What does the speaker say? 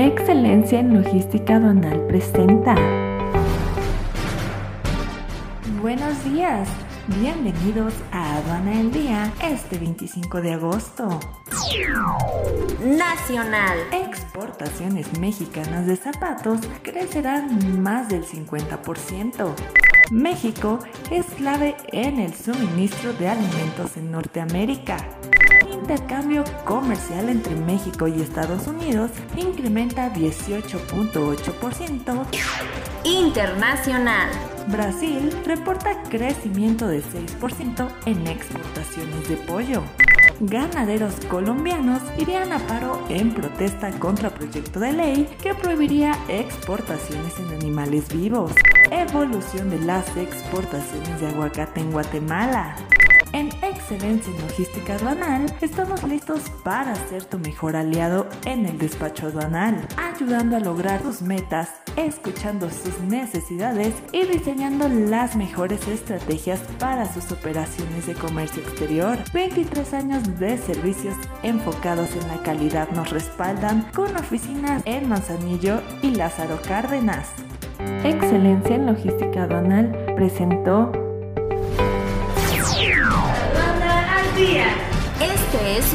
Excelencia en Logística Aduanal presenta. Buenos días, bienvenidos a Aduana del Día este 25 de agosto. Nacional. Exportaciones mexicanas de zapatos crecerán más del 50%. México es clave en el suministro de alimentos en Norteamérica intercambio comercial entre México y Estados Unidos incrementa 18.8%. Internacional. Brasil reporta crecimiento de 6% en exportaciones de pollo. Ganaderos colombianos irían a paro en protesta contra proyecto de ley que prohibiría exportaciones en animales vivos. Evolución de las exportaciones de aguacate en Guatemala. En Excelencia en Logística Aduanal estamos listos para ser tu mejor aliado en el despacho aduanal, ayudando a lograr tus metas, escuchando sus necesidades y diseñando las mejores estrategias para sus operaciones de comercio exterior. 23 años de servicios enfocados en la calidad nos respaldan con oficinas en Manzanillo y Lázaro Cárdenas. Excelencia en Logística Aduanal presentó